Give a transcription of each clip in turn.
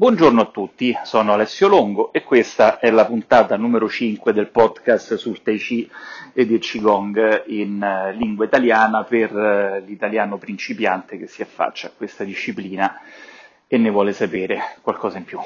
Buongiorno a tutti, sono Alessio Longo e questa è la puntata numero 5 del podcast sul Tai Chi ed il Qigong in uh, lingua italiana per uh, l'italiano principiante che si affaccia a questa disciplina e ne vuole sapere qualcosa in più.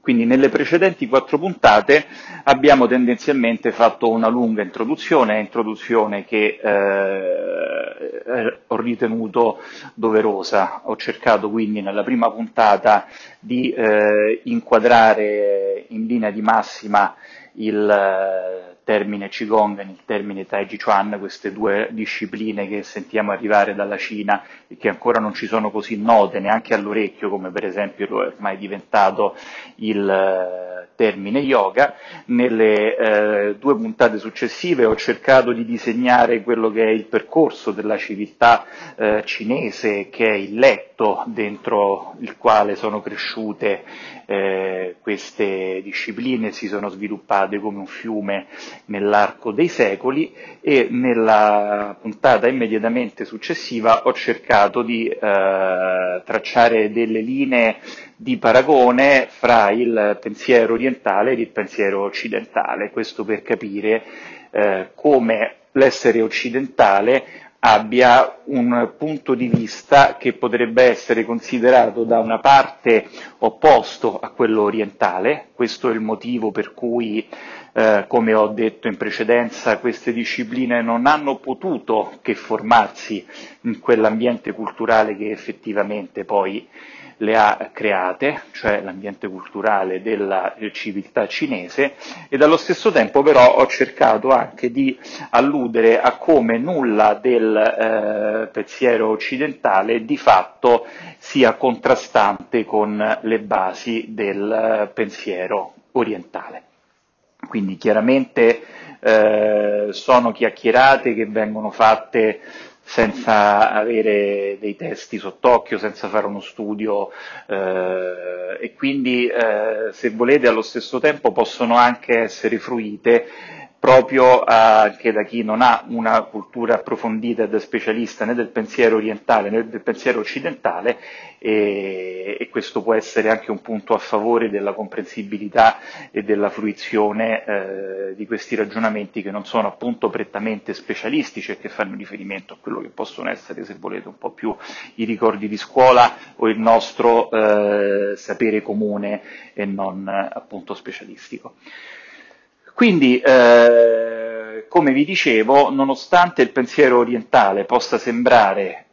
Quindi nelle precedenti quattro puntate abbiamo tendenzialmente fatto una lunga introduzione, introduzione che eh, ho ritenuto doverosa. Ho cercato quindi nella prima puntata di eh, inquadrare in linea di massima il termine Qigong e il termine Tai Chi Chuan, queste due discipline che sentiamo arrivare dalla Cina e che ancora non ci sono così note neanche all'orecchio, come per esempio è ormai diventato il eh, termine yoga. Nelle eh, due puntate successive ho cercato di disegnare quello che è il percorso della civiltà eh, cinese, che è il letto dentro il quale sono cresciute eh, queste discipline, si sono sviluppate come un fiume nell'arco dei secoli e nella puntata immediatamente successiva ho cercato di eh, tracciare delle linee di paragone fra il pensiero orientale ed il pensiero occidentale, questo per capire eh, come l'essere occidentale abbia un punto di vista che potrebbe essere considerato da una parte opposto a quello orientale, questo è il motivo per cui eh, come ho detto in precedenza, queste discipline non hanno potuto che formarsi in quell'ambiente culturale che effettivamente poi le ha create, cioè l'ambiente culturale della civiltà cinese, e dallo stesso tempo però ho cercato anche di alludere a come nulla del eh, pensiero occidentale di fatto sia contrastante con le basi del pensiero orientale. Quindi chiaramente eh, sono chiacchierate che vengono fatte senza avere dei testi sott'occhio, senza fare uno studio eh, e quindi eh, se volete allo stesso tempo possono anche essere fruite proprio anche da chi non ha una cultura approfondita da specialista né del pensiero orientale né del pensiero occidentale e, e, questo può essere anche un punto a favore della comprensibilità e della fruizione eh, di questi ragionamenti che non sono appunto prettamente specialistici e che fanno riferimento a quello che possono essere, se volete, un po' più i ricordi di scuola o il nostro eh, sapere comune e non appunto specialistico. Quindi, eh, come vi dicevo, nonostante il pensiero orientale possa sembrare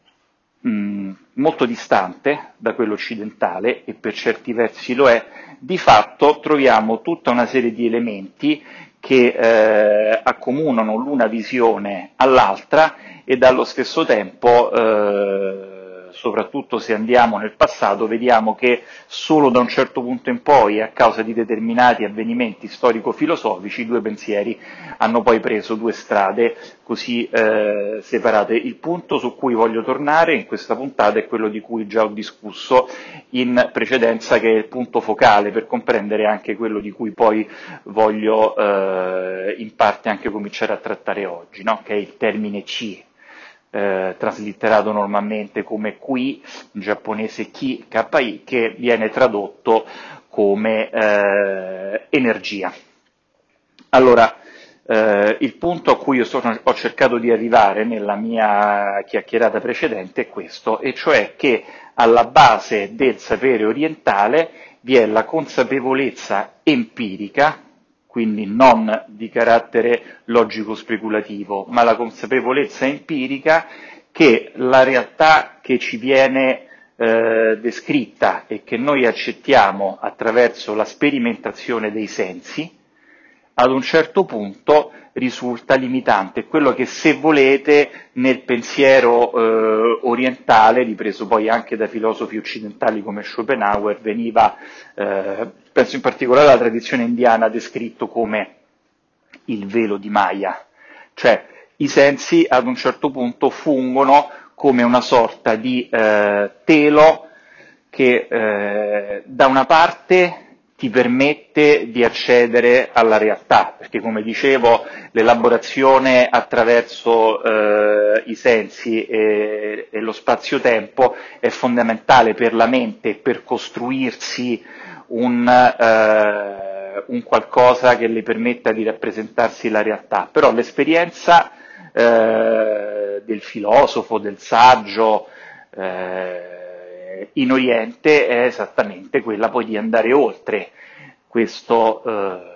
mh, molto distante da quello occidentale, e per certi versi lo è, di fatto troviamo tutta una serie di elementi che eh, accomunano l'una visione all'altra e dallo stesso tempo eh, soprattutto se andiamo nel passato, vediamo che solo da un certo punto in poi, a causa di determinati avvenimenti storico-filosofici, i due pensieri hanno poi preso due strade così eh, separate. Il punto su cui voglio tornare in questa puntata è quello di cui già ho discusso in precedenza, che è il punto focale per comprendere anche quello di cui poi voglio eh, in parte anche cominciare a trattare oggi, no? che è il termine C, eh, traslitterato normalmente come qui, in giapponese ki, ki, che viene tradotto come eh, energia. Allora, eh, il punto a cui sono, ho cercato di arrivare nella mia chiacchierata precedente è questo, e cioè che alla base del sapere orientale vi è la consapevolezza empirica quindi non di carattere logico-speculativo, ma la consapevolezza empirica che la realtà che ci viene eh, descritta e che noi accettiamo attraverso la sperimentazione dei sensi, ad un certo punto risulta limitante, quello che se volete nel pensiero eh, orientale, ripreso poi anche da filosofi occidentali come Schopenhauer, veniva, eh, penso in particolare alla tradizione indiana, descritto come il velo di Maya, cioè i sensi ad un certo punto fungono come una sorta di eh, telo che eh, da una parte ti permette di accedere alla realtà, perché come dicevo l'elaborazione attraverso eh, i sensi e, e lo spazio-tempo è fondamentale per la mente per costruirsi un, eh, un, qualcosa che le permetta di rappresentarsi la realtà, però l'esperienza eh, del filosofo, del saggio eh, in Oriente è esattamente quella poi di andare oltre questo, eh,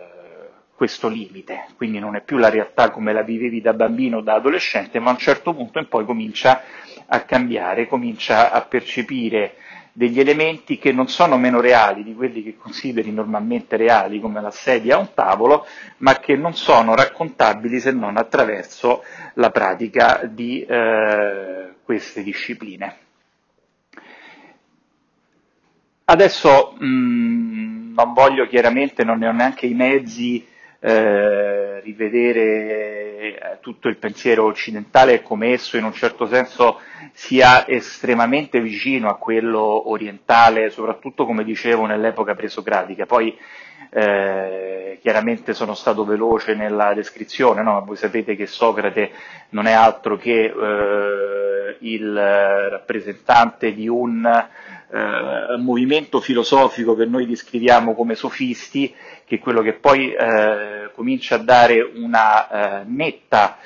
questo limite, quindi non è più la realtà come la vivevi da bambino o da adolescente, ma a un certo punto in poi comincia a cambiare, comincia a percepire degli elementi che non sono meno reali di quelli che consideri normalmente reali, come la sedia a un tavolo, ma che non sono raccontabili se non attraverso la pratica di eh, queste discipline. Adesso mh, mm, non voglio chiaramente, non ne ho neanche i mezzi, eh, rivedere eh, tutto il pensiero occidentale e come esso in un certo senso sia estremamente vicino a quello orientale, soprattutto come dicevo nell'epoca presocratica. Poi eh, chiaramente sono stato veloce nella descrizione, no? voi sapete che Socrate non è altro che eh, il rappresentante di un eh, movimento filosofico che noi descriviamo come sofisti, che è quello che poi eh, comincia a dare una eh, netta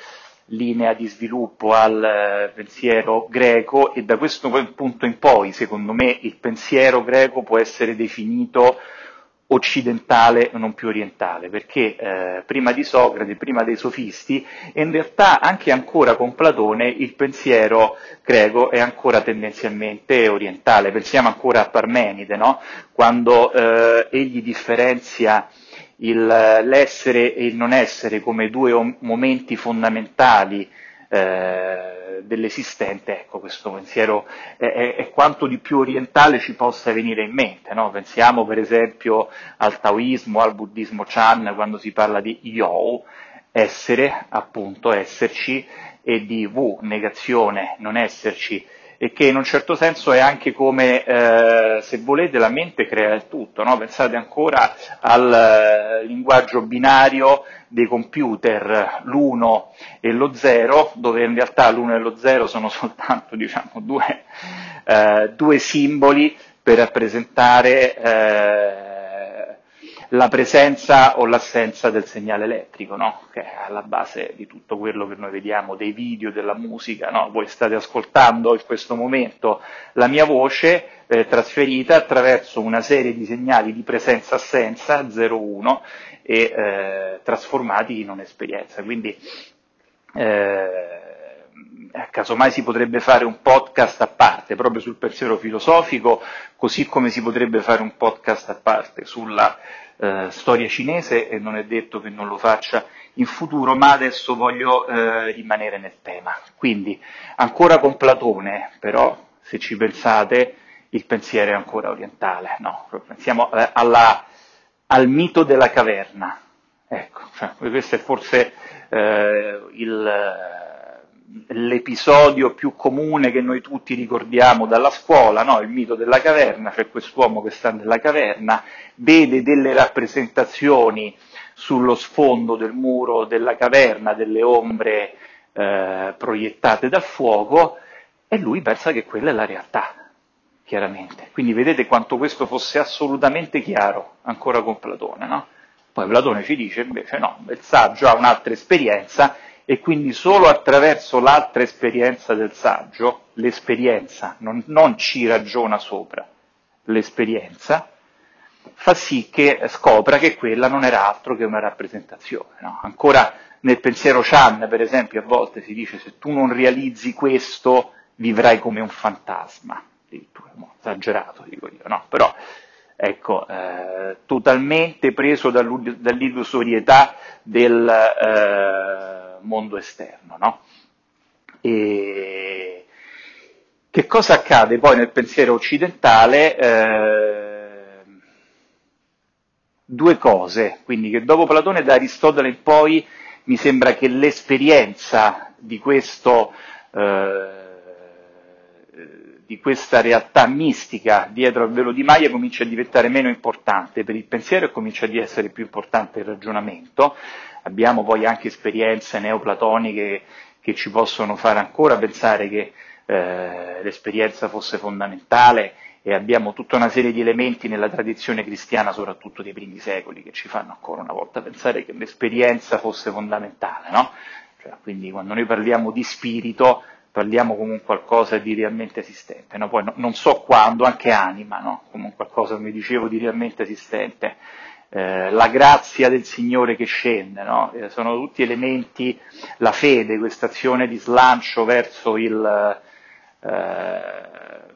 linea di sviluppo al eh, pensiero greco e da questo punto in poi, secondo me, il pensiero greco può essere definito occidentale non più orientale, perché eh, prima di Socrate, prima dei sofisti, in realtà anche ancora con Platone il pensiero greco è ancora tendenzialmente orientale. Pensiamo ancora a Parmenide, no? quando eh, egli differenzia il, l'essere e il non essere come due momenti fondamentali eh, dell'esistente, ecco, questo pensiero è, è, quanto di più orientale ci possa venire in mente. No? Pensiamo per esempio al taoismo, al buddismo Chan, quando si parla di yo, essere, appunto, esserci, e di wu, negazione, non esserci, e che in un certo senso è anche come, eh, se volete, la mente crea il tutto, no? pensate ancora al eh, linguaggio binario dei computer, l'1 e lo 0, dove in realtà l'1 e lo 0 sono soltanto diciamo, due, eh, due simboli per rappresentare eh, la presenza o l'assenza del segnale elettrico, no? che è alla base di tutto quello che noi vediamo, dei video, della musica. No? Voi state ascoltando in questo momento la mia voce eh, trasferita attraverso una serie di segnali di presenza-assenza 0-1 e eh, trasformati in un'esperienza. Quindi eh, casomai si potrebbe fare un podcast a parte proprio sul pensiero filosofico, così come si potrebbe fare un podcast a parte sulla eh, storia cinese e non è detto che non lo faccia in futuro, ma adesso voglio eh, rimanere nel tema. Quindi, ancora con Platone, però, se ci pensate, il pensiero è ancora orientale, no? Pensiamo eh, alla, al mito della caverna. Ecco, cioè, questo è forse eh, il l'episodio più comune che noi tutti ricordiamo dalla scuola, no? il mito della caverna, c'è quest'uomo che sta nella caverna, vede delle rappresentazioni sullo sfondo del muro della caverna, delle ombre eh, proiettate dal fuoco, e lui pensa che quella è la realtà, chiaramente. Quindi vedete quanto questo fosse assolutamente chiaro, ancora con Platone, no? Poi Platone ci dice invece no, il saggio ha un'altra esperienza e quindi solo attraverso l'altra esperienza del saggio, l'esperienza non, non ci ragiona sopra, l'esperienza fa sì che scopra che quella non era altro che una rappresentazione. No? Ancora nel pensiero Chan, per esempio, a volte si dice se tu non realizzi questo vivrai come un fantasma, addirittura esagerato dico io, no? però ecco, eh, totalmente preso dall'illusorietà del... Eh, mondo esterno. No? E che cosa accade poi nel pensiero occidentale? Eh, due cose, quindi che dopo Platone da Aristotele in poi mi sembra che l'esperienza di, questo, eh, di questa realtà mistica dietro al velo di Maya comincia a diventare meno importante per il pensiero e comincia ad essere più importante il ragionamento, Abbiamo poi anche esperienze neoplatoniche che ci possono fare ancora pensare che eh, l'esperienza fosse fondamentale e abbiamo tutta una serie di elementi nella tradizione cristiana, soprattutto dei primi secoli, che ci fanno ancora una volta pensare che l'esperienza fosse fondamentale, no? Cioè, quindi quando noi parliamo di spirito, parliamo come un qualcosa di realmente esistente, no? poi no, non so quando, anche anima, no? come un qualcosa, come dicevo, di realmente esistente. Eh, la grazia del Signore che scende, no? eh, sono tutti elementi, la fede, questa azione di slancio verso il, eh,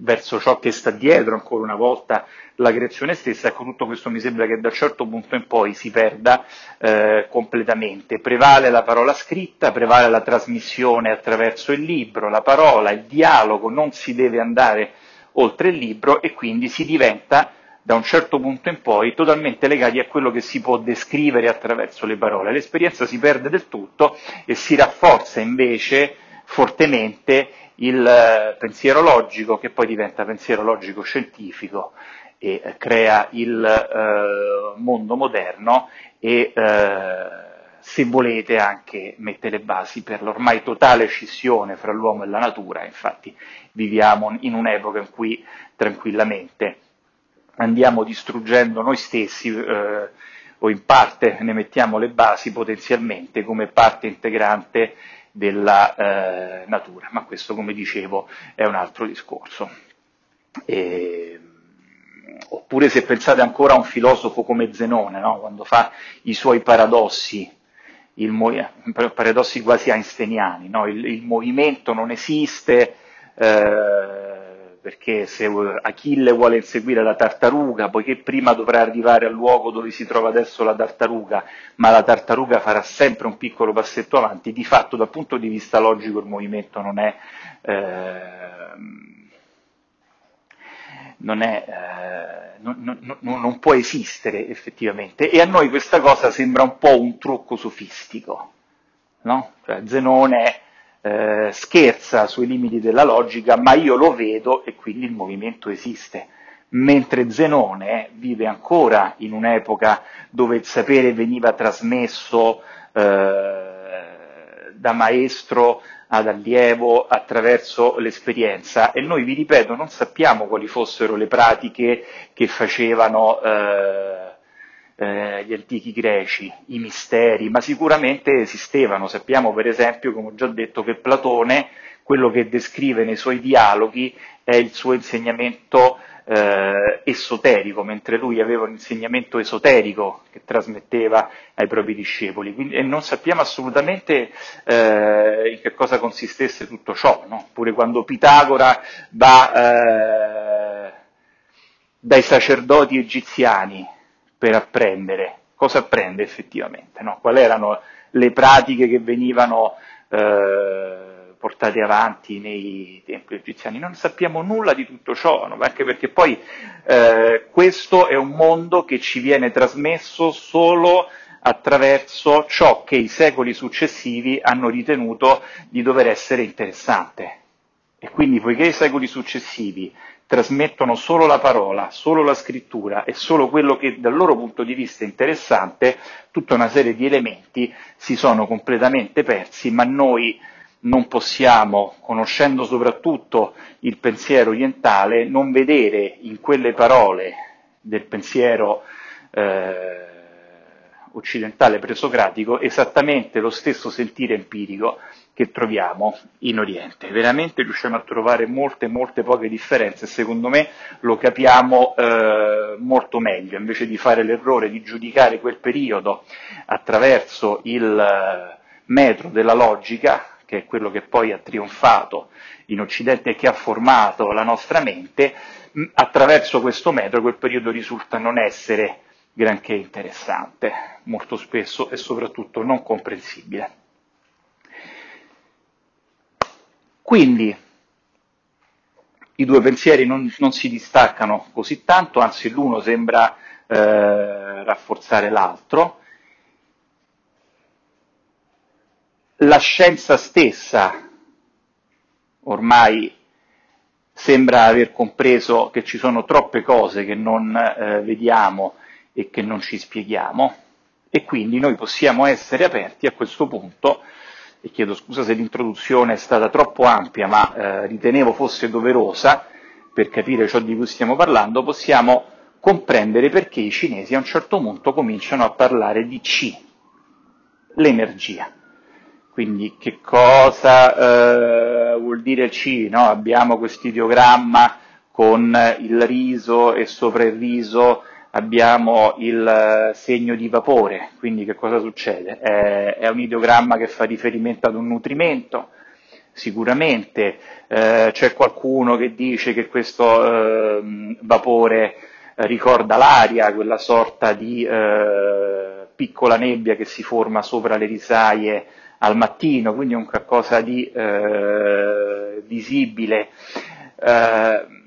verso ciò che sta dietro, ancora una volta, la creazione stessa, ecco tutto questo mi sembra che da un certo punto in poi si perda eh, completamente. Prevale la parola scritta, prevale la trasmissione attraverso il libro, la parola, il dialogo, non si deve andare oltre il libro e quindi si diventa da un certo punto in poi totalmente legati a quello che si può descrivere attraverso le parole. L'esperienza si perde del tutto e si rafforza invece fortemente il eh, pensiero logico che poi diventa pensiero logico scientifico e eh, crea il eh, mondo moderno e eh, se volete anche mette le basi per l'ormai totale scissione fra l'uomo e la natura, infatti viviamo in un'epoca in cui tranquillamente andiamo distruggendo noi stessi eh, o in parte ne mettiamo le basi potenzialmente come parte integrante della eh, natura, ma questo come dicevo è un altro discorso. E, oppure se pensate ancora a un filosofo come Zenone, no? quando fa i suoi paradossi, paradossi quasi einsteiniani, no? il, il, movimento non esiste, eh, perché se Achille vuole inseguire la tartaruga, poiché prima dovrà arrivare al luogo dove si trova adesso la tartaruga, ma la tartaruga farà sempre un piccolo passetto avanti, di fatto dal punto di vista logico il movimento non è... Eh, non, è, eh, non, non, non, può esistere effettivamente e a noi questa cosa sembra un po' un trucco sofistico, no? Cioè, Zenone eh, scherza sui limiti della logica, ma io lo vedo e quindi il movimento esiste. Mentre Zenone vive ancora in un'epoca dove il sapere veniva trasmesso eh, da maestro ad allievo attraverso l'esperienza e noi, vi ripeto, non sappiamo quali fossero le pratiche che facevano eh, eh, gli antichi greci, i misteri, ma sicuramente esistevano. Sappiamo per esempio, come ho già detto, che Platone, quello che descrive nei suoi dialoghi è il suo insegnamento eh, esoterico, mentre lui aveva un insegnamento esoterico che trasmetteva ai propri discepoli. Quindi, e non sappiamo assolutamente eh, in che cosa consistesse tutto ciò, no? pure quando Pitagora va eh, dai sacerdoti egiziani per apprendere. Cosa apprende effettivamente? No? Quali erano le pratiche che venivano eh, portate avanti nei templi egiziani? Non sappiamo nulla di tutto ciò, no? anche perché poi eh, questo è un mondo che ci viene trasmesso solo attraverso ciò che i secoli successivi hanno ritenuto di dover essere interessante. E quindi, poiché i secoli successivi trasmettono solo la parola, solo la scrittura e solo quello che dal loro punto di vista è interessante, tutta una serie di elementi si sono completamente persi, ma noi non possiamo, conoscendo soprattutto il pensiero orientale, non vedere in quelle parole del pensiero eh, occidentale presocratico esattamente lo stesso sentire empirico che troviamo in Oriente. Veramente riusciamo a trovare molte, molte poche differenze e secondo me lo capiamo eh, molto meglio, invece di fare l'errore di giudicare quel periodo attraverso il eh, metro della logica, che è quello che poi ha trionfato in Occidente e che ha formato la nostra mente, attraverso questo metro quel periodo risulta non essere granché interessante, molto spesso e soprattutto non comprensibile. Quindi i due pensieri non, non si distaccano così tanto, anzi l'uno sembra eh, rafforzare l'altro. La scienza stessa ormai sembra aver compreso che ci sono troppe cose che non eh, vediamo e che non ci spieghiamo e quindi noi possiamo essere aperti a questo punto e chiedo scusa se l'introduzione è stata troppo ampia, ma eh, ritenevo fosse doverosa per capire ciò di cui stiamo parlando, possiamo comprendere perché i cinesi a un certo punto cominciano a parlare di C, l'energia. Quindi che cosa eh, vuol dire C? No? Abbiamo questo ideogramma con il riso e sopra il riso abbiamo il segno di vapore, quindi che cosa succede? È, è un ideogramma che fa riferimento ad un nutrimento, sicuramente eh, c'è qualcuno che dice che questo eh, vapore ricorda l'aria, quella sorta di eh, piccola nebbia che si forma sopra le risaie al mattino, quindi un qualcosa di eh, visibile. Eh,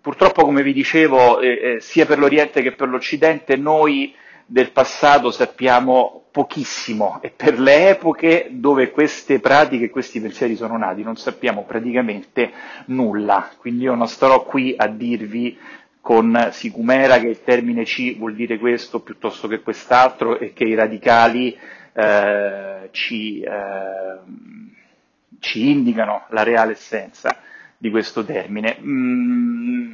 purtroppo, come vi dicevo, eh, eh, sia per l'Oriente che per l'Occidente, noi del passato sappiamo pochissimo e per le epoche dove queste pratiche questi pensieri sono nati non sappiamo praticamente nulla. Quindi io non starò qui a dirvi con sicumera che il termine C vuol dire questo piuttosto che quest'altro e che i radicali eh, ci, eh, ci, indicano la reale essenza di questo termine. Mm,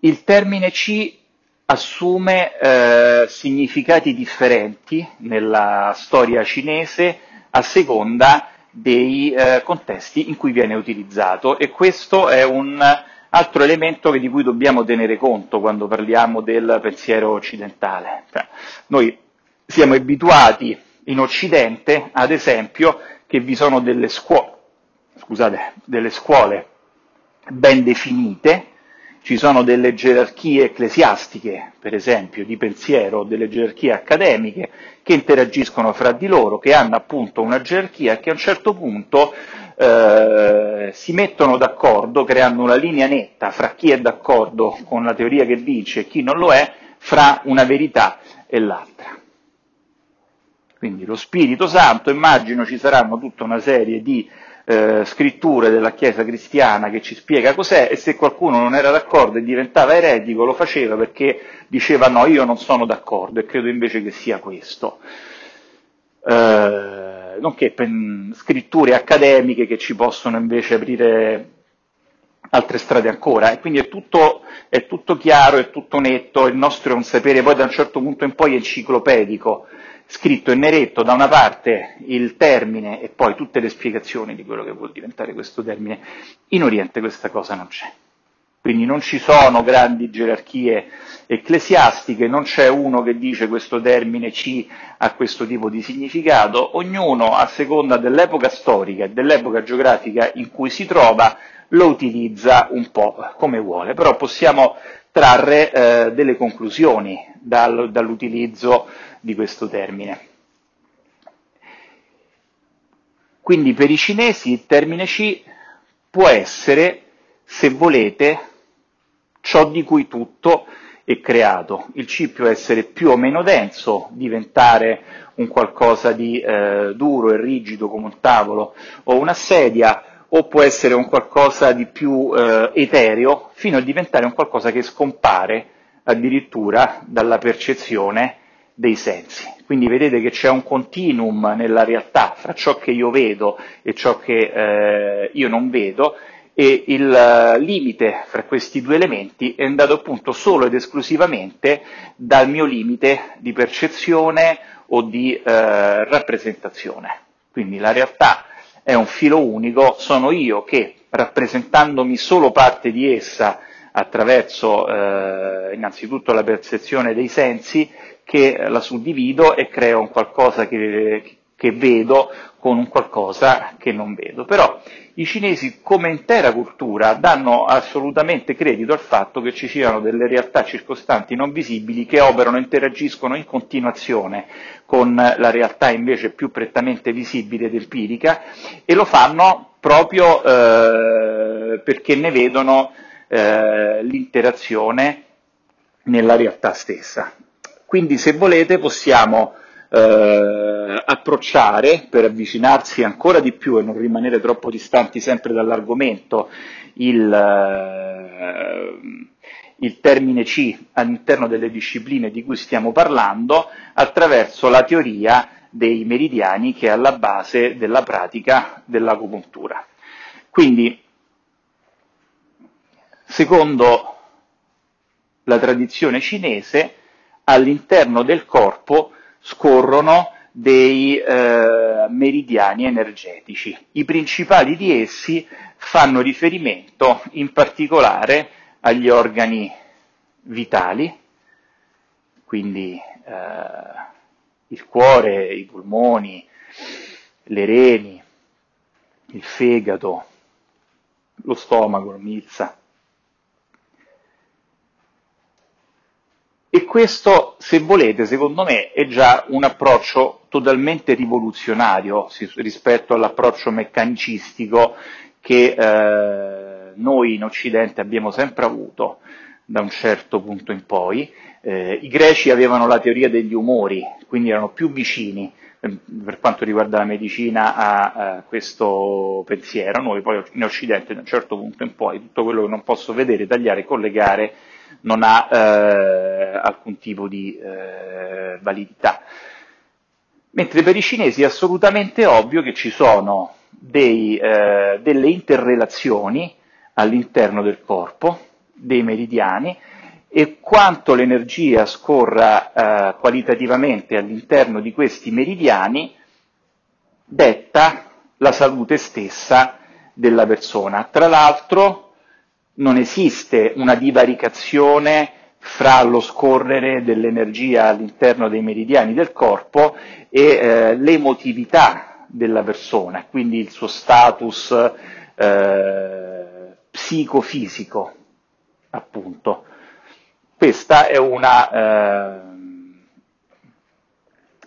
il termine C assume eh, significati differenti nella storia cinese a seconda dei eh, contesti in cui viene utilizzato e questo è un altro elemento di cui dobbiamo tenere conto quando parliamo del pensiero occidentale. Cioè, noi siamo abituati in Occidente, ad esempio, che vi sono delle scuole, scusate, delle scuole ben definite, ci sono delle gerarchie ecclesiastiche, per esempio, di pensiero, delle gerarchie accademiche, che interagiscono fra di loro, che hanno appunto una gerarchia che a un certo punto eh, si mettono d'accordo, creando una linea netta fra chi è d'accordo con la teoria che dice e chi non lo è, fra una verità e l'altra. Quindi lo Spirito Santo, immagino ci saranno tutta una serie di eh, scritture della Chiesa cristiana che ci spiega cos'è e se qualcuno non era d'accordo e diventava eretico lo faceva perché diceva no, io non sono d'accordo e credo invece che sia questo. Eh, nonché per scritture accademiche che ci possono invece aprire altre strade ancora. E quindi è tutto, è tutto chiaro, è tutto netto, il nostro è un sapere. Poi da un certo punto in poi enciclopedico scritto in neretto da una parte il termine e poi tutte le spiegazioni di quello che vuol diventare questo termine. In Oriente questa cosa non c'è. Quindi non ci sono grandi gerarchie ecclesiastiche, non c'è uno che dice questo termine C ha questo tipo di significato, ognuno a seconda dell'epoca storica e dell'epoca geografica in cui si trova lo utilizza un po' come vuole, però possiamo trarre eh, delle conclusioni dal, dall'utilizzo di questo termine. Quindi per i cinesi il termine C può essere, se volete, ciò di cui tutto è creato. Il C può essere più o meno denso, diventare un qualcosa di eh, duro e rigido come un tavolo o una sedia, o può essere un qualcosa di più eh, etereo, fino a diventare un qualcosa che scompare addirittura dalla percezione dei sensi. Quindi vedete che c'è un continuum nella realtà fra ciò che io vedo e ciò che eh, io non vedo e il uh, limite fra questi due elementi è andato appunto solo ed esclusivamente dal mio limite di percezione o di uh, rappresentazione. Quindi la realtà è un filo unico, sono io che rappresentandomi solo parte di essa attraverso eh, innanzitutto la percezione dei sensi, che la suddivido e creo un qualcosa che, che vedo con un qualcosa che non vedo. Però i cinesi, come intera cultura, danno assolutamente credito al fatto che ci siano delle realtà circostanti non visibili che operano interagiscono in continuazione con la realtà invece più prettamente visibile ed empirica e lo fanno proprio eh, perché ne vedono eh, l'interazione nella realtà stessa. Quindi se volete possiamo eh, approcciare per avvicinarsi ancora di più e non rimanere troppo distanti sempre dall'argomento il, eh, il termine C all'interno delle discipline di cui stiamo parlando attraverso la teoria dei meridiani che è alla base della pratica dell'agopuntura. Quindi, secondo la tradizione cinese, all'interno del corpo scorrono dei eh, meridiani energetici. I principali di essi fanno riferimento in particolare agli organi vitali, quindi eh, il cuore, i polmoni, le reni, il fegato, lo stomaco, la milza. E questo, se volete, secondo me, è già un approccio totalmente rivoluzionario rispetto all'approccio meccanicistico che eh, noi in Occidente abbiamo sempre avuto da un certo punto in poi. Eh, I greci avevano la teoria degli umori, quindi erano più vicini eh, per quanto riguarda la medicina a, a, questo pensiero. Noi poi in Occidente da un certo punto in poi tutto quello che non posso vedere, tagliare, collegare non ha eh, alcun tipo di eh, validità. Mentre per i cinesi è assolutamente ovvio che ci sono dei, eh, delle interrelazioni all'interno del corpo, dei meridiani, e quanto l'energia scorra eh, qualitativamente all'interno di questi meridiani detta la salute stessa della persona. Tra l'altro non esiste una divaricazione fra lo scorrere dell'energia all'interno dei meridiani del corpo e eh, l'emotività della persona, quindi il suo status eh, psicofisico, appunto. Questa è una, eh,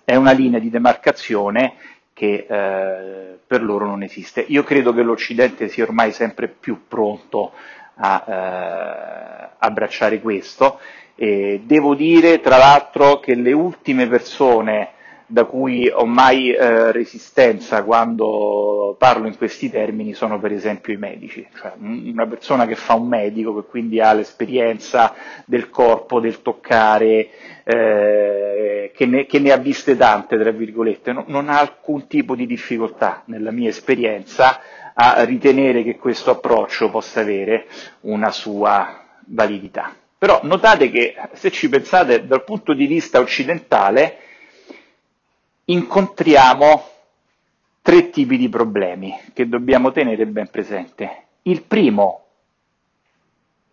è una linea di demarcazione che eh, per loro non esiste. Io credo che l'Occidente sia ormai sempre più pronto a eh, abbracciare questo. E devo dire, tra l'altro, che le ultime persone da cui ho mai eh, resistenza quando parlo in questi termini sono per esempio i medici, cioè una persona che fa un medico, che quindi ha l'esperienza del corpo, del toccare, eh, che, ne, che, ne, ha viste tante, tra virgolette, no, non ha alcun tipo di difficoltà nella mia esperienza a ritenere che questo approccio possa avere una sua validità. Però notate che se ci pensate dal punto di vista occidentale, incontriamo tre tipi di problemi che dobbiamo tenere ben presente. Il primo,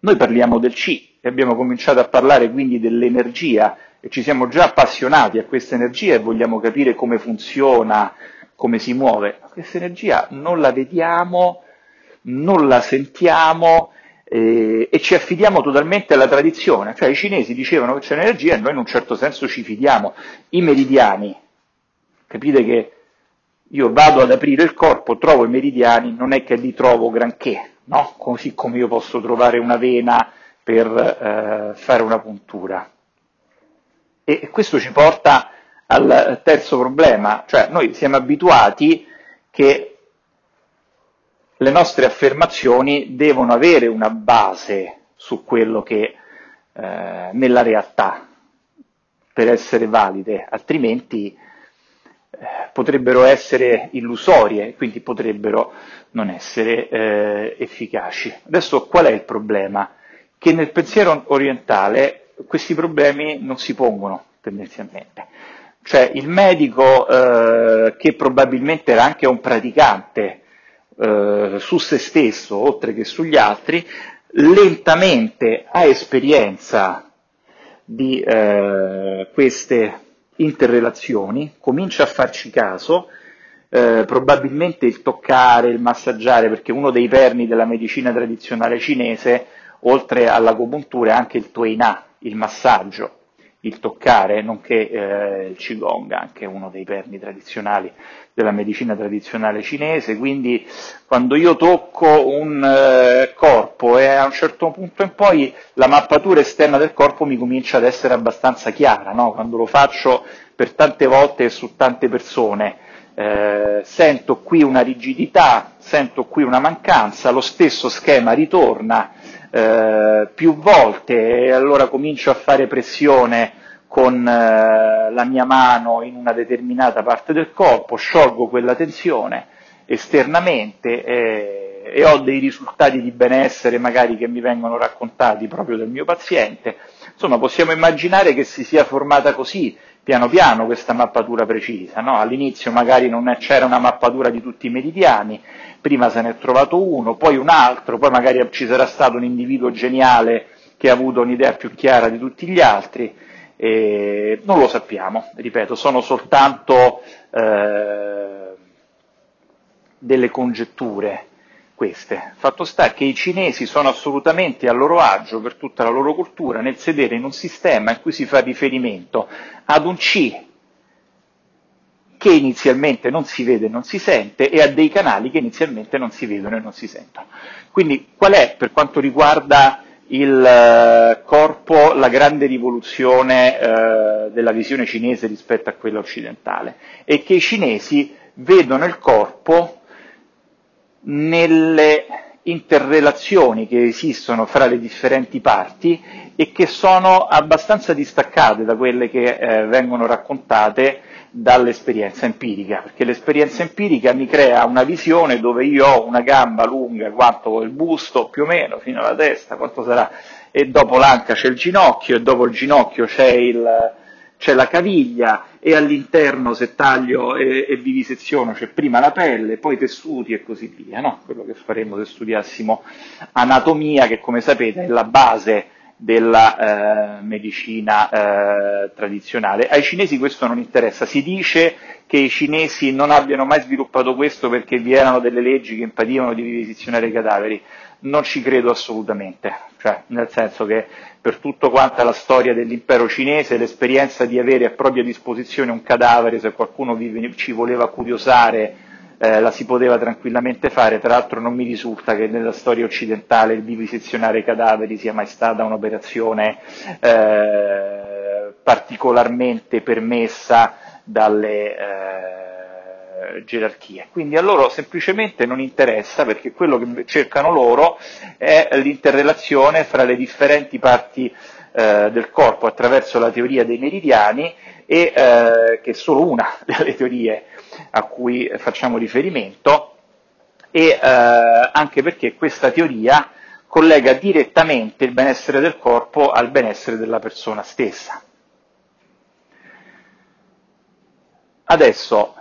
noi parliamo del C e abbiamo cominciato a parlare quindi dell'energia e ci siamo già appassionati a questa energia e vogliamo capire come funziona, come si muove. Questa energia non la vediamo, non la sentiamo eh, e ci affidiamo totalmente alla tradizione. Cioè i cinesi dicevano che c'è un'energia e noi in un certo senso ci fidiamo. I meridiani, Capite che io vado ad aprire il corpo, trovo i meridiani, non è che li trovo granché, no? Così come io posso trovare una vena per eh, fare una puntura. E questo ci porta al terzo problema, cioè noi siamo abituati che le nostre affermazioni devono avere una base su quello che eh, nella realtà per essere valide, altrimenti potrebbero essere illusorie, quindi potrebbero non essere eh, efficaci. Adesso qual è il problema? Che nel pensiero orientale questi problemi non si pongono tendenzialmente. Cioè il medico eh, che probabilmente era anche un praticante eh, su se stesso, oltre che sugli altri, lentamente ha esperienza di eh, queste interrelazioni, comincia a farci caso, eh, probabilmente il toccare, il massaggiare, perché uno dei perni della medicina tradizionale cinese, oltre all'agopuntura, è anche il tuina, il massaggio, il toccare, nonché eh, il qigong, anche uno dei perni tradizionali della medicina tradizionale cinese, quindi quando io tocco un eh, corpo e a un certo punto in poi la mappatura esterna del corpo mi comincia ad essere abbastanza chiara, no? quando lo faccio per tante volte e su tante persone, eh, sento qui una rigidità, sento qui una mancanza, lo stesso schema ritorna eh, più volte e allora comincio a fare pressione con eh, la mia mano in una determinata parte del corpo, sciolgo quella tensione esternamente eh, e ho dei risultati di benessere magari che mi vengono raccontati proprio dal mio paziente. Insomma, possiamo immaginare che si sia formata così piano piano questa mappatura precisa. No? All'inizio magari non c'era una mappatura di tutti i meridiani, prima se ne è trovato uno, poi un altro, poi magari ci sarà stato un individuo geniale che ha avuto un'idea più chiara di tutti gli altri. E non lo sappiamo, ripeto, sono soltanto eh, delle congetture queste. Fatto sta che i cinesi sono assolutamente a loro agio per tutta la loro cultura nel sedere in un sistema in cui si fa riferimento ad un C che inizialmente non si vede e non si sente e a dei canali che inizialmente non si vedono e non si sentono. Quindi qual è per quanto riguarda il eh, corpo la grande rivoluzione eh, della visione cinese rispetto a quella occidentale? È che i cinesi vedono il corpo nelle interrelazioni che esistono fra le differenti parti e che sono abbastanza distaccate da quelle che eh, vengono raccontate dall'esperienza empirica, perché l'esperienza empirica mi crea una visione dove io ho una gamba lunga quanto il busto, più o meno, fino alla testa, quanto sarà, e dopo l'anca c'è il ginocchio, e dopo il ginocchio c'è il, c'è la caviglia e all'interno se taglio e, e viviseziono c'è prima la pelle, poi i tessuti e così via, no? quello che faremmo se studiassimo anatomia che come sapete è la base della eh, medicina eh, tradizionale. Ai cinesi questo non interessa, si dice che i cinesi non abbiano mai sviluppato questo perché vi erano delle leggi che impedivano di vivisezionare i cadaveri, non ci credo assolutamente, cioè, nel senso che per tutto quanto la storia dell'impero cinese, l'esperienza di avere a propria disposizione un cadavere, se qualcuno vi, ci voleva curiosare, eh, la si poteva tranquillamente fare, tra l'altro non mi risulta che nella storia occidentale il vivisezionare cadaveri sia mai stata un'operazione eh, particolarmente permessa dalle eh, gerarchie. Quindi a loro semplicemente non interessa perché quello che cercano loro è l'interrelazione fra le differenti parti eh, del corpo attraverso la teoria dei meridiani e eh, che è solo una delle teorie a cui facciamo riferimento e eh, anche perché questa teoria collega direttamente il benessere del corpo al benessere della persona stessa. Adesso,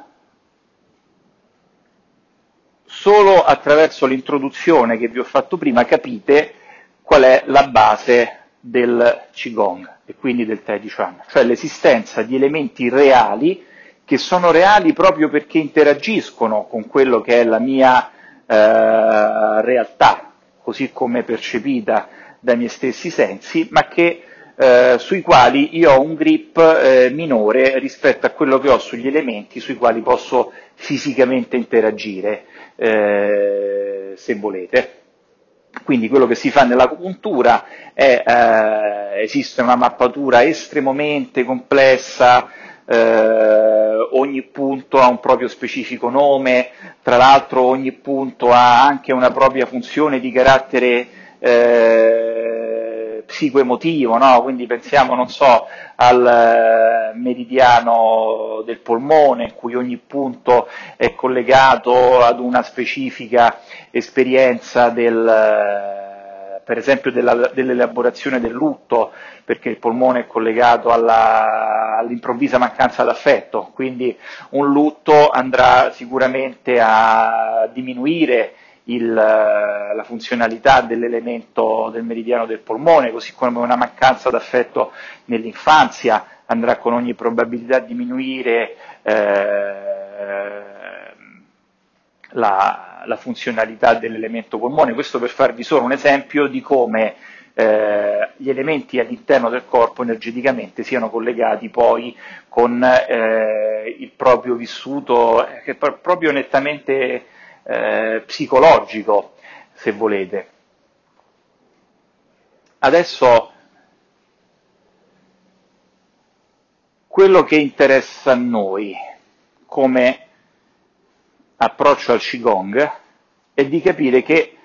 solo attraverso l'introduzione che vi ho fatto prima capite qual è la base del Qigong e quindi del Tai Chi Chuan, cioè l'esistenza di elementi reali che sono reali proprio perché interagiscono con quello che è la mia eh, realtà, così come percepita dai miei stessi sensi, ma che, eh, sui quali io ho un grip eh, minore rispetto a quello che ho sugli elementi sui quali posso fisicamente interagire, eh, se volete. Quindi quello che si fa nell'acupuntura è, eh, esiste una mappatura estremamente complessa, eh, ogni punto ha un proprio specifico nome, tra l'altro ogni punto ha anche una propria funzione di carattere eh, psicoemotivo, no? quindi pensiamo, non so, al eh, meridiano del polmone, in cui ogni punto è collegato ad una specifica esperienza del per esempio della, dell'elaborazione del lutto, perché il polmone è collegato alla, all'improvvisa mancanza d'affetto, quindi un lutto andrà sicuramente a diminuire il, la funzionalità dell'elemento del meridiano del polmone, così come una mancanza d'affetto nell'infanzia andrà con ogni probabilità a diminuire eh, la, la funzionalità dell'elemento polmone. Questo per farvi solo un esempio di come eh, gli elementi all'interno del corpo energeticamente siano collegati poi con eh, il proprio vissuto, che è proprio nettamente eh, psicologico, se volete. Adesso quello che interessa a noi come approccio al Qigong è di capire che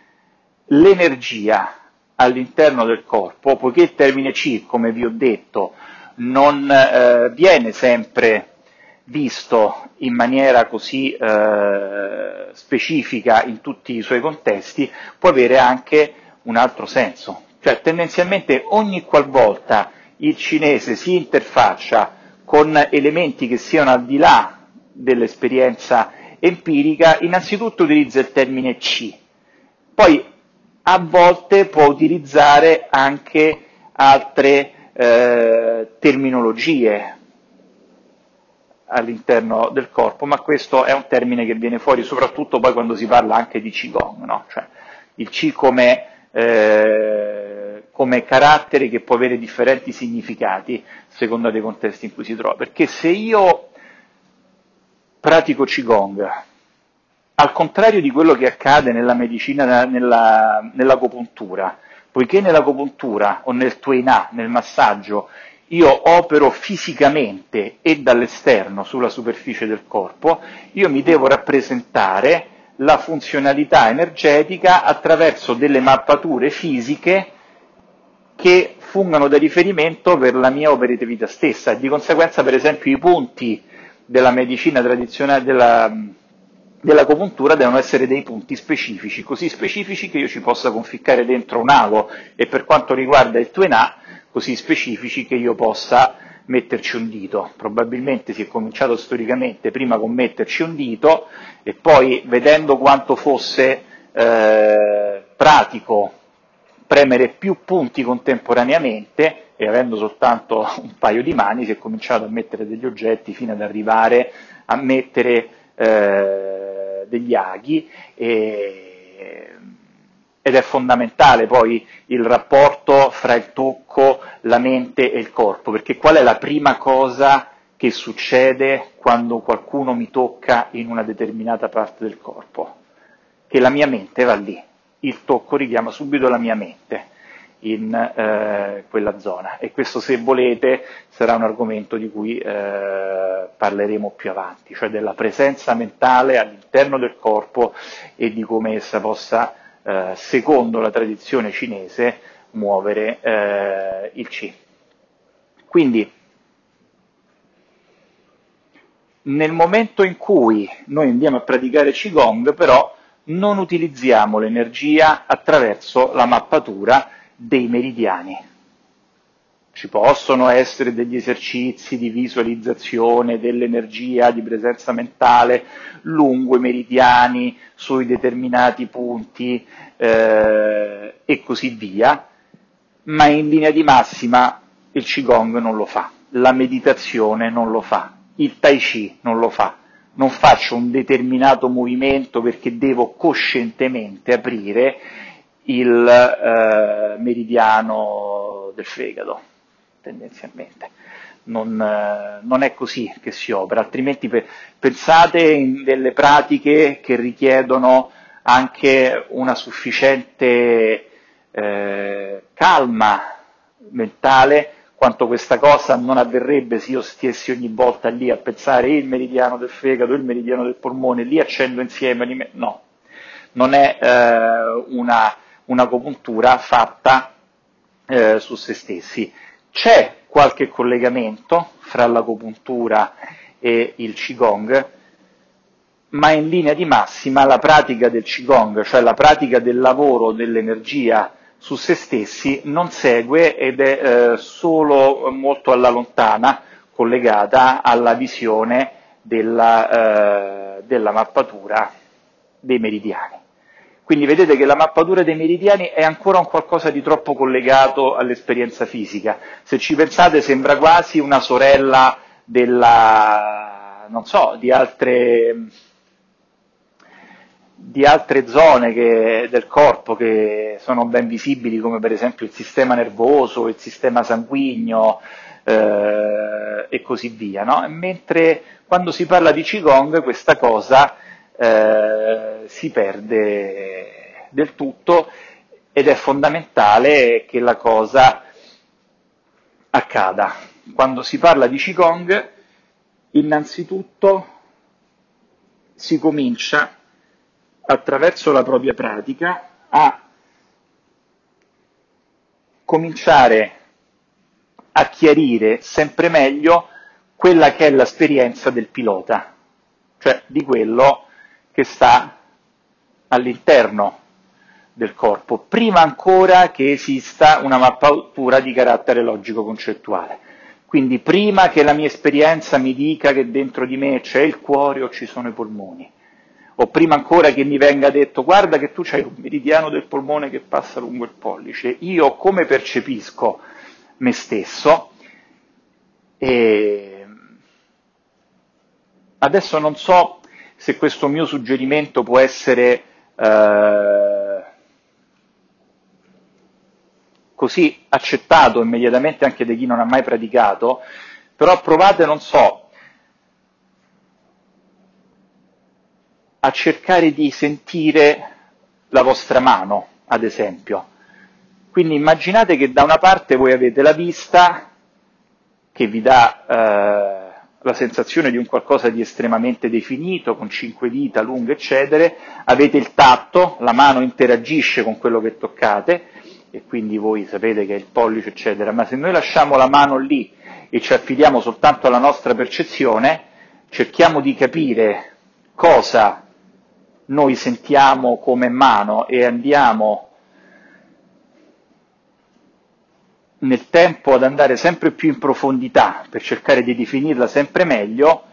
l'energia all'interno del corpo, poiché il termine Qi, come vi ho detto, non eh, viene sempre visto in maniera così eh, specifica in tutti i suoi contesti, può avere anche un altro senso. Cioè tendenzialmente ogni qualvolta il cinese si interfaccia con elementi che siano al di là dell'esperienza empirica, innanzitutto utilizza il termine C, poi a volte può utilizzare anche altre eh, terminologie all'interno del corpo, ma questo è un termine che viene fuori soprattutto poi quando si parla anche di Qigong, no? cioè il Qi come, eh, come carattere che può avere differenti significati secondo dei contesti in cui si trova, perché se io pratico Qigong, al contrario di quello che accade nella medicina, nella, nell'agopuntura, poiché nell'agopuntura o nel tuinà, nel massaggio, io opero fisicamente e dall'esterno sulla superficie del corpo, io mi devo rappresentare la funzionalità energetica attraverso delle mappature fisiche che fungano da riferimento per la mia operatività stessa. Di conseguenza per esempio i punti della medicina tradizionale della, dell'agopuntura devono essere dei punti specifici, così specifici che io ci possa conficcare dentro un ago e per quanto riguarda il tuenà così specifici che io possa metterci un dito. Probabilmente si è cominciato storicamente prima con metterci un dito e poi vedendo quanto fosse eh, pratico premere più punti contemporaneamente e avendo soltanto un paio di mani si è cominciato a mettere degli oggetti fino ad arrivare a mettere eh, degli aghi e, ed è fondamentale poi il rapporto fra il tocco, la mente e il corpo, perché qual è la prima cosa che succede quando qualcuno mi tocca in una determinata parte del corpo? Che la mia mente va lì, il tocco richiama subito la mia mente in eh, quella zona e questo se volete sarà un argomento di cui eh, parleremo più avanti, cioè della presenza mentale all'interno del corpo e di come essa possa, eh, secondo la tradizione cinese, muovere eh, il Qi. Quindi nel momento in cui noi andiamo a praticare Qigong però non utilizziamo l'energia attraverso la mappatura dei meridiani. Ci possono essere degli esercizi di visualizzazione dell'energia, di presenza mentale lungo i meridiani, sui determinati punti eh, e così via, ma in linea di massima il Qigong non lo fa, la meditazione non lo fa, il Tai Chi non lo fa. Non faccio un determinato movimento perché devo coscientemente aprire il eh, meridiano del fegato, tendenzialmente. Non, eh, non, è così che si opera, altrimenti pe- pensate in delle pratiche che richiedono anche una sufficiente eh, calma mentale quanto questa cosa non avverrebbe se io stessi ogni volta lì a pensare il meridiano del fegato, il meridiano del polmone, lì accendo insieme, no, non è eh, una un'agopuntura fatta eh, su se stessi. C'è qualche collegamento fra l'agopuntura e il Qigong, ma in linea di massima la pratica del Qigong, cioè la pratica del lavoro dell'energia su se stessi, non segue ed è eh, solo molto alla lontana collegata alla visione della, eh, della mappatura dei meridiani. Quindi vedete che la mappatura dei meridiani è ancora un qualcosa di troppo collegato all'esperienza fisica. Se ci pensate sembra quasi una sorella della, non so, di altre, di altre zone che, del corpo che sono ben visibili, come per esempio il sistema nervoso, il sistema sanguigno eh, e così via. No? Mentre quando si parla di Qigong questa cosa eh, si perde del tutto ed è fondamentale che la cosa accada. Quando si parla di Qigong, innanzitutto si comincia attraverso la propria pratica a cominciare a chiarire sempre meglio quella che è l'esperienza del pilota, cioè di quello che sta all'interno del corpo, prima ancora che esista una mappatura di carattere logico-concettuale. Quindi prima che la mia esperienza mi dica che dentro di me c'è il cuore o ci sono i polmoni, o prima ancora che mi venga detto guarda che tu hai un meridiano del polmone che passa lungo il pollice, io come percepisco me stesso e adesso non so se questo mio suggerimento può essere eh, così accettato immediatamente anche da chi non ha mai praticato, però provate, non so, a cercare di sentire la vostra mano, ad esempio. Quindi immaginate che da una parte voi avete la vista che vi dà eh, la sensazione di un qualcosa di estremamente definito, con cinque dita lunghe, eccetera, avete il tatto, la mano interagisce con quello che toccate, e quindi voi sapete che è il pollice, eccetera, ma se noi lasciamo la mano lì e ci affidiamo soltanto alla nostra percezione, cerchiamo di capire cosa noi sentiamo come mano e andiamo nel tempo ad andare sempre più in profondità per cercare di definirla sempre meglio,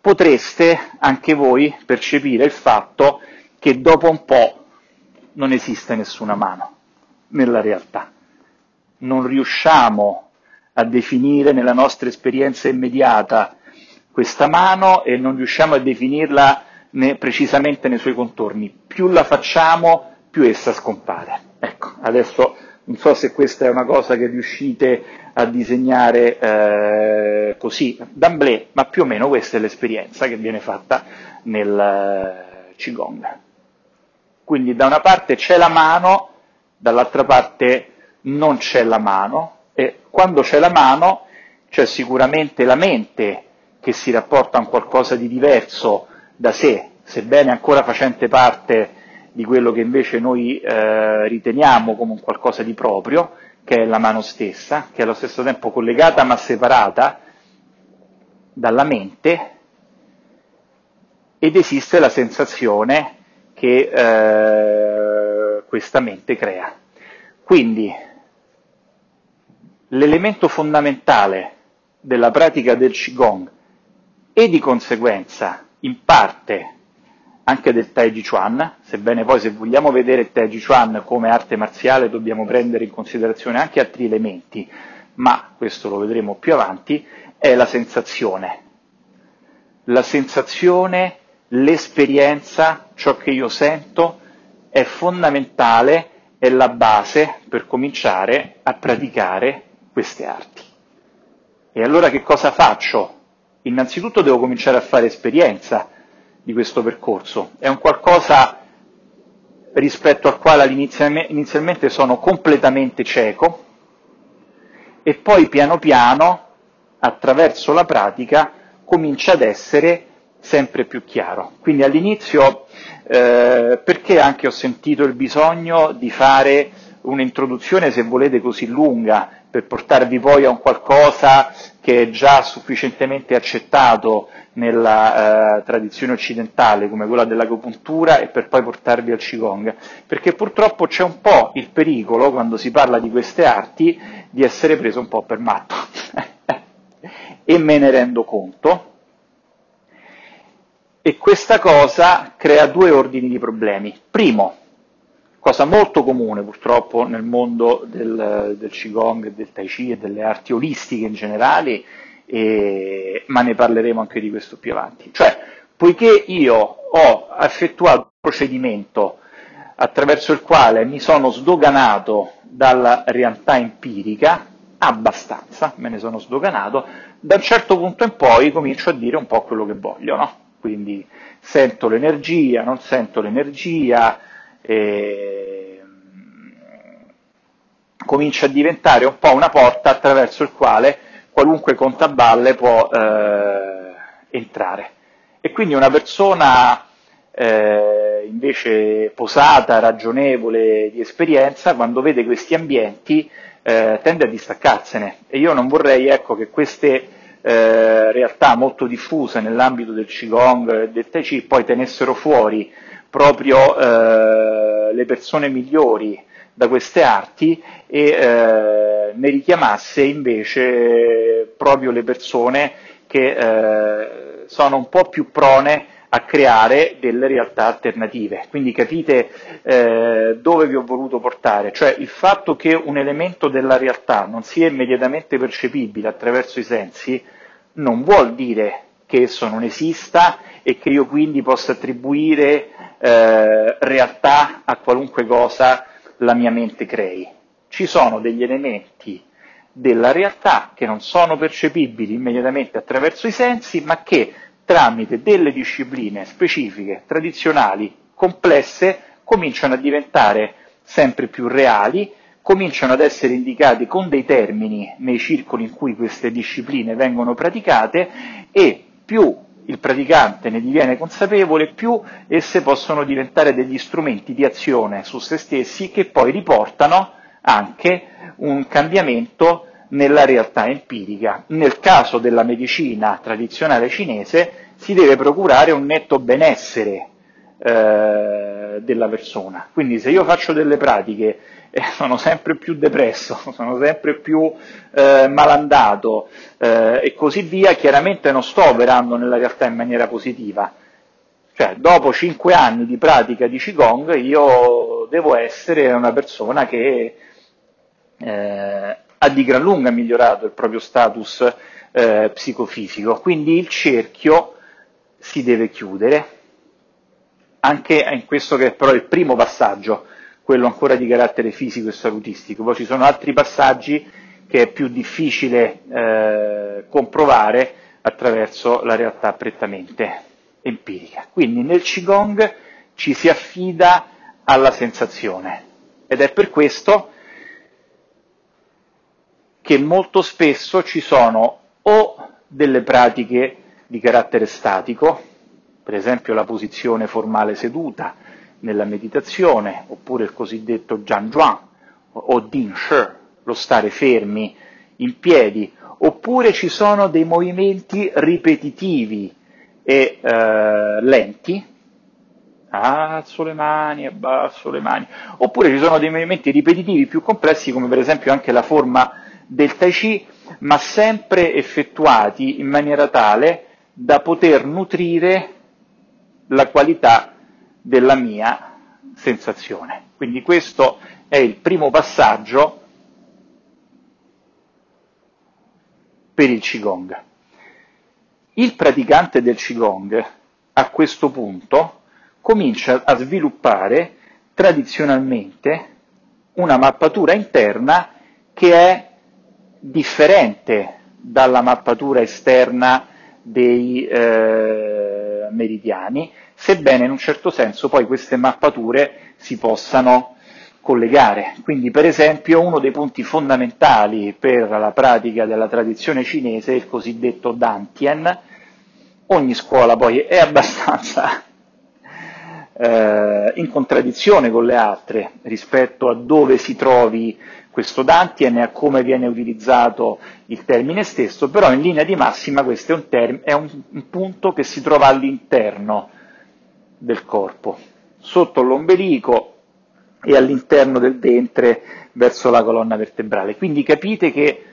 potreste anche voi percepire il fatto che dopo un po' non esiste nessuna mano nella realtà. Non riusciamo a definire nella nostra esperienza immediata questa mano e non riusciamo a definirla ne, precisamente nei suoi contorni. Più la facciamo, più essa scompare. Ecco, adesso non so se questa è una cosa che riuscite a disegnare eh, così d'amblè, ma più o meno questa è l'esperienza che viene fatta nel eh, Qigong. Quindi da una parte c'è la mano, dall'altra parte non c'è la mano e quando c'è la mano c'è sicuramente la mente che si rapporta a un qualcosa di diverso da sé, sebbene ancora facente parte di quello che invece noi eh, riteniamo come un qualcosa di proprio, che è la mano stessa, che è allo stesso tempo collegata ma separata dalla mente, ed esiste la sensazione che eh, questa mente crea. Quindi l'elemento fondamentale della pratica del Qigong e di conseguenza in parte anche del Tai Chi Chuan, sebbene poi se vogliamo vedere il Tai Chi Chuan come arte marziale dobbiamo prendere in considerazione anche altri elementi, ma questo lo vedremo più avanti, è la sensazione. La sensazione, l'esperienza, ciò che io sento è fondamentale, è la base per cominciare a praticare queste arti. E allora che cosa faccio? Innanzitutto devo cominciare a fare esperienza, di questo percorso. È un qualcosa rispetto al quale inizialmente sono completamente cieco e poi piano piano, attraverso la pratica, comincia ad essere sempre più chiaro. Quindi all'inizio, eh, perché anche ho sentito il bisogno di fare un'introduzione, se volete, così lunga, per portarvi poi a un qualcosa che è già sufficientemente accettato nella eh, tradizione occidentale come quella dell'agopuntura e per poi portarvi al Qigong, perché purtroppo c'è un po' il pericolo, quando si parla di queste arti, di essere preso un po' per matto. e me ne rendo conto. E questa cosa crea due ordini di problemi. Primo, cosa molto comune purtroppo nel mondo del, del Qigong, del Tai Chi e delle arti olistiche in generale, e, ma ne parleremo anche di questo più avanti. Cioè, poiché io ho effettuato un procedimento attraverso il quale mi sono sdoganato dalla realtà empirica, abbastanza, me ne sono sdoganato, da un certo punto in poi comincio a dire un po' quello che voglio, no? Quindi sento l'energia, non sento l'energia, e... comincia a diventare un po' una porta attraverso il quale qualunque contaballe può eh, entrare. E quindi una persona eh, invece posata, ragionevole, di esperienza, quando vede questi ambienti eh, tende a distaccarsene e io non vorrei ecco, che queste eh, realtà molto diffuse nell'ambito del Qigong e del Tai Chi poi tenessero fuori proprio eh, le persone migliori da queste arti e eh, ne richiamasse invece proprio le persone che eh, sono un po' più prone a creare delle realtà alternative. Quindi capite eh, dove vi ho voluto portare, cioè il fatto che un elemento della realtà non sia immediatamente percepibile attraverso i sensi non vuol dire che esso non esista e che io quindi possa attribuire eh, realtà a qualunque cosa la mia mente crei. Ci sono degli elementi della realtà che non sono percepibili immediatamente attraverso i sensi, ma che tramite delle discipline specifiche, tradizionali, complesse, cominciano a diventare sempre più reali, cominciano ad essere indicati con dei termini nei circoli in cui queste discipline vengono praticate e più il praticante ne diviene consapevole, più esse possono diventare degli strumenti di azione su se stessi che poi riportano anche un cambiamento nella realtà empirica. Nel caso della medicina tradizionale cinese si deve procurare un netto benessere eh, della persona. Quindi se io faccio delle pratiche e sono sempre più depresso, sono sempre più eh, malandato eh, e così via, chiaramente non sto operando nella realtà in maniera positiva. Cioè, dopo cinque anni di pratica di Qigong io devo essere una persona che eh, ha di gran lunga migliorato il proprio status eh, psicofisico, quindi il cerchio si deve chiudere, anche in questo che è però il primo passaggio, quello ancora di carattere fisico e salutistico, poi ci sono altri passaggi che è più difficile eh, comprovare attraverso la realtà prettamente empirica. Quindi nel Qigong ci si affida alla sensazione ed è per questo che molto spesso ci sono o delle pratiche di carattere statico, per esempio la posizione formale seduta nella meditazione, oppure il cosiddetto Jian Zhuang o Din Shi, lo stare fermi in piedi, oppure ci sono dei movimenti ripetitivi e eh, lenti, alzo le mani, abbasso le mani, oppure ci sono dei movimenti ripetitivi più complessi come per esempio anche la forma del Tai Chi, ma sempre effettuati in maniera tale da poter nutrire la qualità della mia sensazione. Quindi questo è il primo passaggio per il Qigong. Il praticante del Qigong a questo punto comincia a sviluppare tradizionalmente una mappatura interna che è differente dalla mappatura esterna dei eh, meridiani, sebbene in un certo senso poi queste mappature si possano collegare. Quindi, per esempio, uno dei punti fondamentali per la pratica della tradizione cinese è il cosiddetto Dantien. Ogni scuola poi è abbastanza eh, in contraddizione con le altre rispetto a dove si trovi questo Dantien e a come viene utilizzato il termine stesso, però in linea di massima questo è un, term- è un punto che si trova all'interno del corpo, sotto l'ombelico e all'interno del ventre verso la colonna vertebrale. Quindi capite che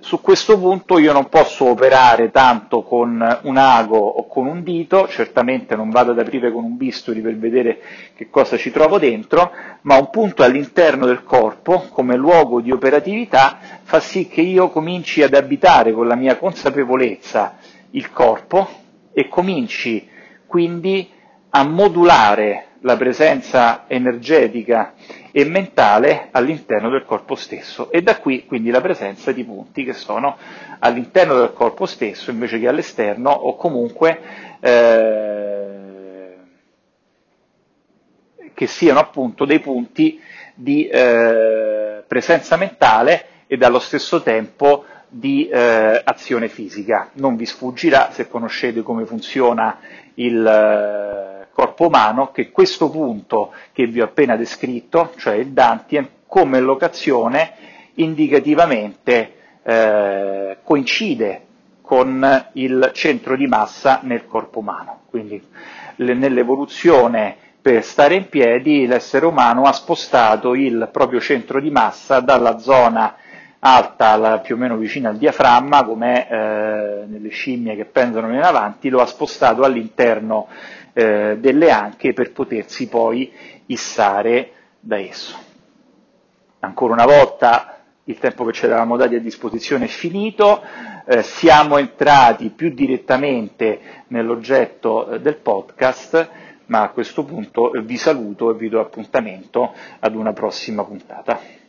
su questo punto io non posso operare tanto con un ago o con un dito, certamente non vado ad aprire con un bisturi per vedere che cosa ci trovo dentro, ma un punto all'interno del corpo come luogo di operatività fa sì che io cominci ad abitare con la mia consapevolezza il corpo e cominci quindi a modulare la presenza energetica e mentale all'interno del corpo stesso. E da qui quindi la presenza di punti che sono all'interno del corpo stesso invece che all'esterno o comunque eh, che siano appunto dei punti di eh, presenza mentale e allo stesso tempo di eh, azione fisica. Non vi sfuggirà, se conoscete come funziona il eh, corpo umano, che questo punto che vi ho appena descritto, cioè il Dantien, come locazione indicativamente eh, coincide con il centro di massa nel corpo umano. Quindi le, nell'evoluzione per stare in piedi l'essere umano ha spostato il proprio centro di massa dalla zona alta alla, più o meno vicina al diaframma, come eh, nelle scimmie che pendono in avanti, lo ha spostato all'interno eh, delle anche per potersi poi issare da esso. Ancora una volta il tempo che ci eravamo dati a disposizione è finito, eh, siamo entrati più direttamente nell'oggetto eh, del podcast, ma a questo punto vi saluto e vi do appuntamento ad una prossima puntata.